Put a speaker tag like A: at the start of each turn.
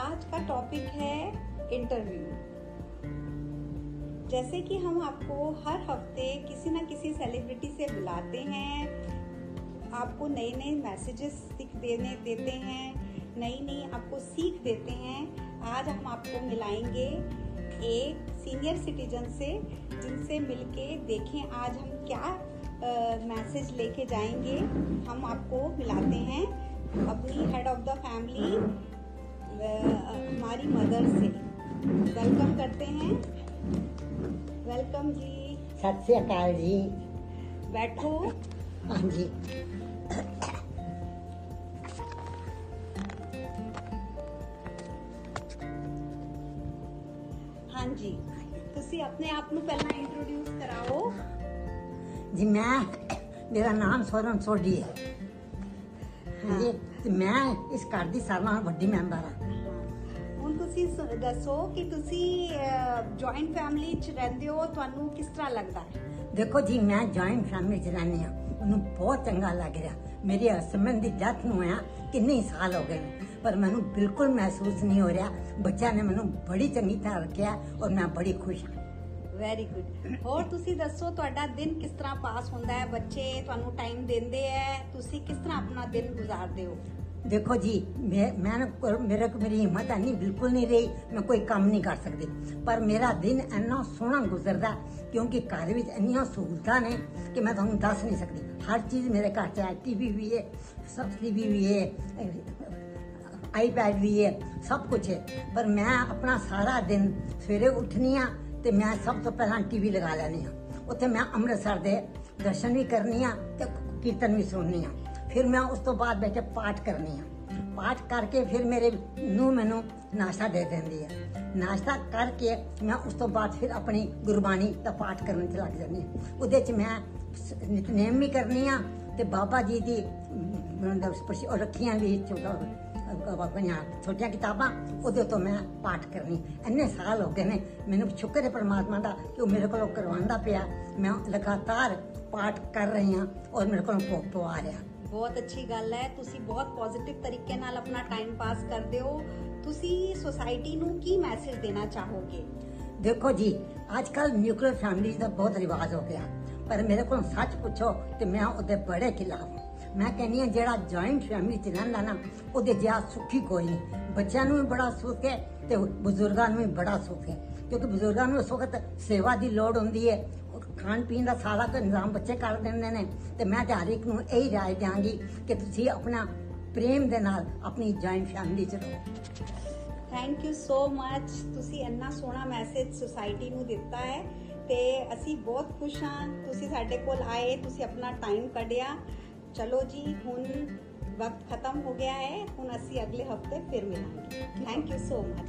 A: आज का टॉपिक है इंटरव्यू जैसे कि हम आपको हर हफ़्ते किसी ना किसी सेलिब्रिटी से बुलाते हैं, आपको नए नए मैसेजेस दिख देने देते हैं नई नई आपको सीख देते हैं। आज हम आपको मिलाएँगे एक सीनियर सिटीजन से, जिनसे मिलके देखें आज हम क्या मैसेज लेके जाएँगे। हम आपको मिलाते हैं अपनी हेड ऑफ़ द फैमिली हमारी मदर से वेलकम करते हैं वेलकम जी
B: ਸਤਿ ਸ੍ਰੀ ਅਕਾਲ ਜੀ
A: बैठो
B: ਹਾਂਜੀ
A: हाँ जी ਤੁਸੀਂ ਆਪਣੇ ਆਪ ਨੂੰ ਪਹਿਲਾਂ ਇੰਟਰੋਡਿਊਸ ਕਰਾਓ
B: ਜੀ ਮੈਂ ਮੇਰਾ ਨਾਮ ਸੋਰਨ ਸੋਢੀ ਹੈ ਹਾਂਜੀ ਤੇ ਮੈਂ ਇਸ ਘਰ ਦੀ ਸਾਰਿਆਂ ਨਾਲੋਂ ਵੱਡੀ ਮੈਂਬਰ ਹਾਂ।
A: ਹੁਣ ਤੁਸੀਂ ਸ- ਦੱਸੋ ਕਿ ਤੁਸੀਂ ਜੁਆਇੰਟ ਫੈਮਿਲੀ ਚ ਰਹਿੰਦੇ ਹੋ ਤੁਹਾਨੂੰ ਕਿਸ ਤਰ੍ਹਾਂ ਲੱਗਦਾ ਹੈ?
B: ਦੇਖੋ ਜੀ ਮੈਂ ਜੁਆਇੰਟ ਫੈਮਿਲੀ ਚ ਰਹਿੰਦੀ ਹਾਂ। ਮੈਨੂੰ ਬਹੁਤ ਚੰਗਾ ਲੱਗ ਰਿਹਾ। ਮੇਰੇ ਹਸਬੰਦ ਦੀ ਡੈਥ ਨੂੰ ਹੋਇਆ ਕਿੰਨੇ ਸਾਲ ਹੋ ਗਏ ਨੇ, ਪਰ ਮੈਨੂੰ ਬਿਲਕੁਲ ਮਹਿਸੂਸ ਨਹੀਂ ਹੋ ਰਿਹਾ। ਬੱਚਿਆਂ ਨੇ ਮੈਨੂੰ ਬੜੀ ਚੰਗੀ ਤਰ੍ਹਾਂ ਰੱਖਿਆ ਔਰ ਮੈਂ ਬੜੀ ਖੁਸ਼ ਹਾਂ।
A: ਵੈਰੀ ਗੁੱਡ ਹੋਰ ਤੁਸੀਂ ਦੱਸੋ ਤੁਹਾਡਾ ਦਿਨ ਕਿਸ ਤਰ੍ਹਾਂ ਪਾਸ ਹੁੰਦਾ ਹੈ ਬੱਚੇ ਤੁਹਾਨੂੰ ਟਾਈਮ ਦਿੰਦੇ ਹੈ ਤੁਸੀਂ ਕਿਸ ਤਰ੍ਹਾਂ ਆਪਣਾ ਦਿਨ ਗੁਜ਼ਾਰਦੇ ਹੋ
B: ਦੇਖੋ ਜੀ ਮੈਂ ਮੈਂ ਨਾ ਕੋ- ਮੇਰੇ ਕੋ ਮੇਰੀ ਹਿੰਮਤ ਨਹੀਂ ਬਿਲਕੁਲ ਨਹੀਂ ਰਹੀ ਮੈਂ ਕੋਈ ਕੰਮ ਨਹੀਂ ਕਰ ਸਕਦੀ ਪਰ ਮੇਰਾ ਦਿਨ ਇੰਨਾ ਸੋਹਣਾ ਗੁਜ਼ਰਦਾ ਕਿਉਂਕਿ ਘਰ ਵਿੱਚ ਇੰਨੀਆਂ ਸਹੂਲਤਾਂ ਨੇ ਕਿ ਮੈਂ ਤੁਹਾਨੂੰ ਦੱਸ ਨਹੀਂ ਸਕਦੀ ਹਰ ਚੀਜ਼ ਮੇਰੇ ਘਰ 'ਚ ਹੈ ਟੀਵੀ ਵੀ ਹੈ ਸਭ ਟੀਵੀ ਵੀ ਹੈ ਆਈਪੈਡ ਵੀ ਹੈ ਸਭ ਕੁਝ ਹੈ ਪਰ ਮੈਂ ਆਪਣਾ ਸਾਰਾ ਦਿਨ ਸਵੇਰੇ ਉੱਠਨੀ ਆ ਤੇ ਮੈਂ ਸਭ ਤੋਂ ਪਹਿਲਾਂ ਟੀਵੀ ਲਗਾ ਲੈਣੀ ਆ ਉੱਥੇ ਮੈਂ ਅੰਮ੍ਰਿਤਸਰ ਦੇ ਦਰਸ਼ਨ ਵੀ ਕਰਨੀ ਆ ਤੇ ਕੀਰਤਨ ਵੀ ਸੁਣਨੀ ਆ। ਫਿਰ ਮੈਂ ਉਸ ਤੋਂ ਬਾਅਦ ਬੈਠ ਕੇ ਪਾਠ ਕਰਨੀ ਆ। ਪਾਠ ਕਰਕੇ ਫਿਰ ਮੇਰੇ ਨੂੰ ਮੈਨੂੰ ਨਾਸ਼ਤਾ ਦੇ ਦਿੰਦੀ ਹੈ ਨਾਸ਼ਤਾ ਕਰਕੇ ਮੈਂ ਉਸ ਤੋਂ ਬਾਅਦ ਫਿਰ ਆਪਣੀ ਗੁਰਬਾਣੀ ਦਾ ਪਾਠ ਕਰਨ ਚ ਲੱਗ ਜਾਂਦੀ ਹਾਂ। ਉਹਦੇ ਚ ਮੈਂ ਸ- ਨਿਤਨੇਮ ਵੀ ਕਰਨੀ ਆ ਤੇ ਬਾਬਾ ਜੀ ਦੀ ਅਮ, ਪ੍ਰਸ਼- ਉਹ ਰੱਖੀਆਂ ਵੀ ਚੋਗਾ ਆਪਣੀਆਂ ਛੋਟੀਆਂ ਕਿਤਾਬਾਂ ਉਹਦੇ ਤੋਂ ਮੈਂ ਪਾਠ ਕਰਨੀ। ਇੰਨੇ ਸਾਲ ਹੋ ਗਏ ਨੇ ਮੈਨੂੰ ਸ਼ੁਕਰ ਹੈ ਪਰਮਾਤਮਾ ਦਾ ਕਿ ਉਹ ਮੇਰੇ ਕੋਲੋਂ ਕਰਵਾਉਂਦਾ ਪਿਆ। ਮੈਂ ਲਗਾਤਾਰ ਪਾਠ ਕਰ ਰਹੀ ਹਾਂ ਔਰ ਮੇਰੇ ਕੋਲੋਂ ਭੋਗ ਪਵਾ ਰਿਹਾ।
A: ਬਹੁਤ ਅੱਛੀ ਗੱਲ ਹੈ। ਤੁਸੀਂ ਬਹੁਤ ਪੋਜ਼ਿਟਿਵ ਤਰੀਕੇ ਨਾਲ ਆਪਣਾ ਟਾਈਮ ਪਾਸ ਕਰਦੇ ਹੋ। ਤੁਸੀਂ ਸੋਸਾਇਟੀ ਨੂੰ ਕੀ ਮੈਸੇਜ ਦੇਣਾ ਚਾਹੋਗੇ?
B: ਦੇਖੋ ਜੀ ਅੱਜ ਕੱਲ ਨਿਊਕਲੀਅਰ ਫੈਮਿਲੀ ਦਾ ਬਹੁਤ ਰਿਵਾਜ ਹੋ ਗਿਆ। ਪਰ ਮੇਰੇ ਕੋਲ ਸੱਚ ਪੁੱਛੋ ਤੇ ਮੈਂ ਉਹਦੇ ਬੜੇ ਖਿਲਾਫ ਹਾਂ। ਮੈਂ ਕਹਿੰਦੀ ਹਾਂ, ਜਿਹੜਾ ਜੁਆਇੰਟ ਫੈਮਿਲੀ ਚ ਰਹਿੰਦਾ ਨਾ, ਉਹਦੇ ਜਿਹਾ ਸੁਖੀ ਕੋਈ ਨਹੀਂ। ਬੱਚਿਆਂ ਨੂੰ ਵੀ ਬੜਾ ਸੁੱਖ ਹੈ ਤੇ ਬਜ਼ੁਰਗਾਂ ਨੂੰ ਵੀ ਬੜਾ ਸੁੱਖ ਹੈ। ਕਿਉਂਕਿ ਬਜ਼ੁਰਗਾਂ ਨੂੰ ਇਸ ਵਕਤ ਸੇਵਾ ਦੀ ਲੋੜ ਹੁੰਦੀ ਹੈ। ਉਹ ਖਾਣ ਪੀਣ ਦਾ ਸਾਰਾ ਕੁ ਇੰਤਜ਼ਾਮ ਬੱਚੇ ਕਰ ਦਿੰਦੇ ਨੇ। ਤੇ ਮੈਂ ਤੇ ਹਰ ਇੱਕ ਨੂੰ ਇਹੀ ਰਾਏ ਦਿਆਂਗੀ ਕਿ ਤੁਸੀਂ ਆਪਣਾ ਪ੍ਰੇਮ ਦੇ ਨਾਲ ਆਪਣੀ ਜੁਆਇੰਟ ਫੈਮਿਲੀ ਚ ਰਹੋ।
A: ਥੈਂਕ ਯੂ ਸੋ ਮੱਚ ਤੁਸੀਂ ਇੰਨਾ ਸੋਹਣਾ ਮੈਸੇਜ ਸੁਸਾਇਟੀ ਨੂੰ ਦਿੱਤਾ ਹੈ। ਤੇ ਅਸੀਂ ਬਹੁਤ ਖੁਸ਼ ਹਾਂ। ਤੁਸੀਂ ਸਾਡੇ ਕੋਲ ਆਏ, ਤੁਸੀਂ ਆਪਣਾ ਟਾਈਮ ਕੱਢਿਆ। चलो जी हूँ वक्त खत्म हो गया है हूँ असी अगले हफ़्ते फिर मिलेंगे। Thank
B: you so much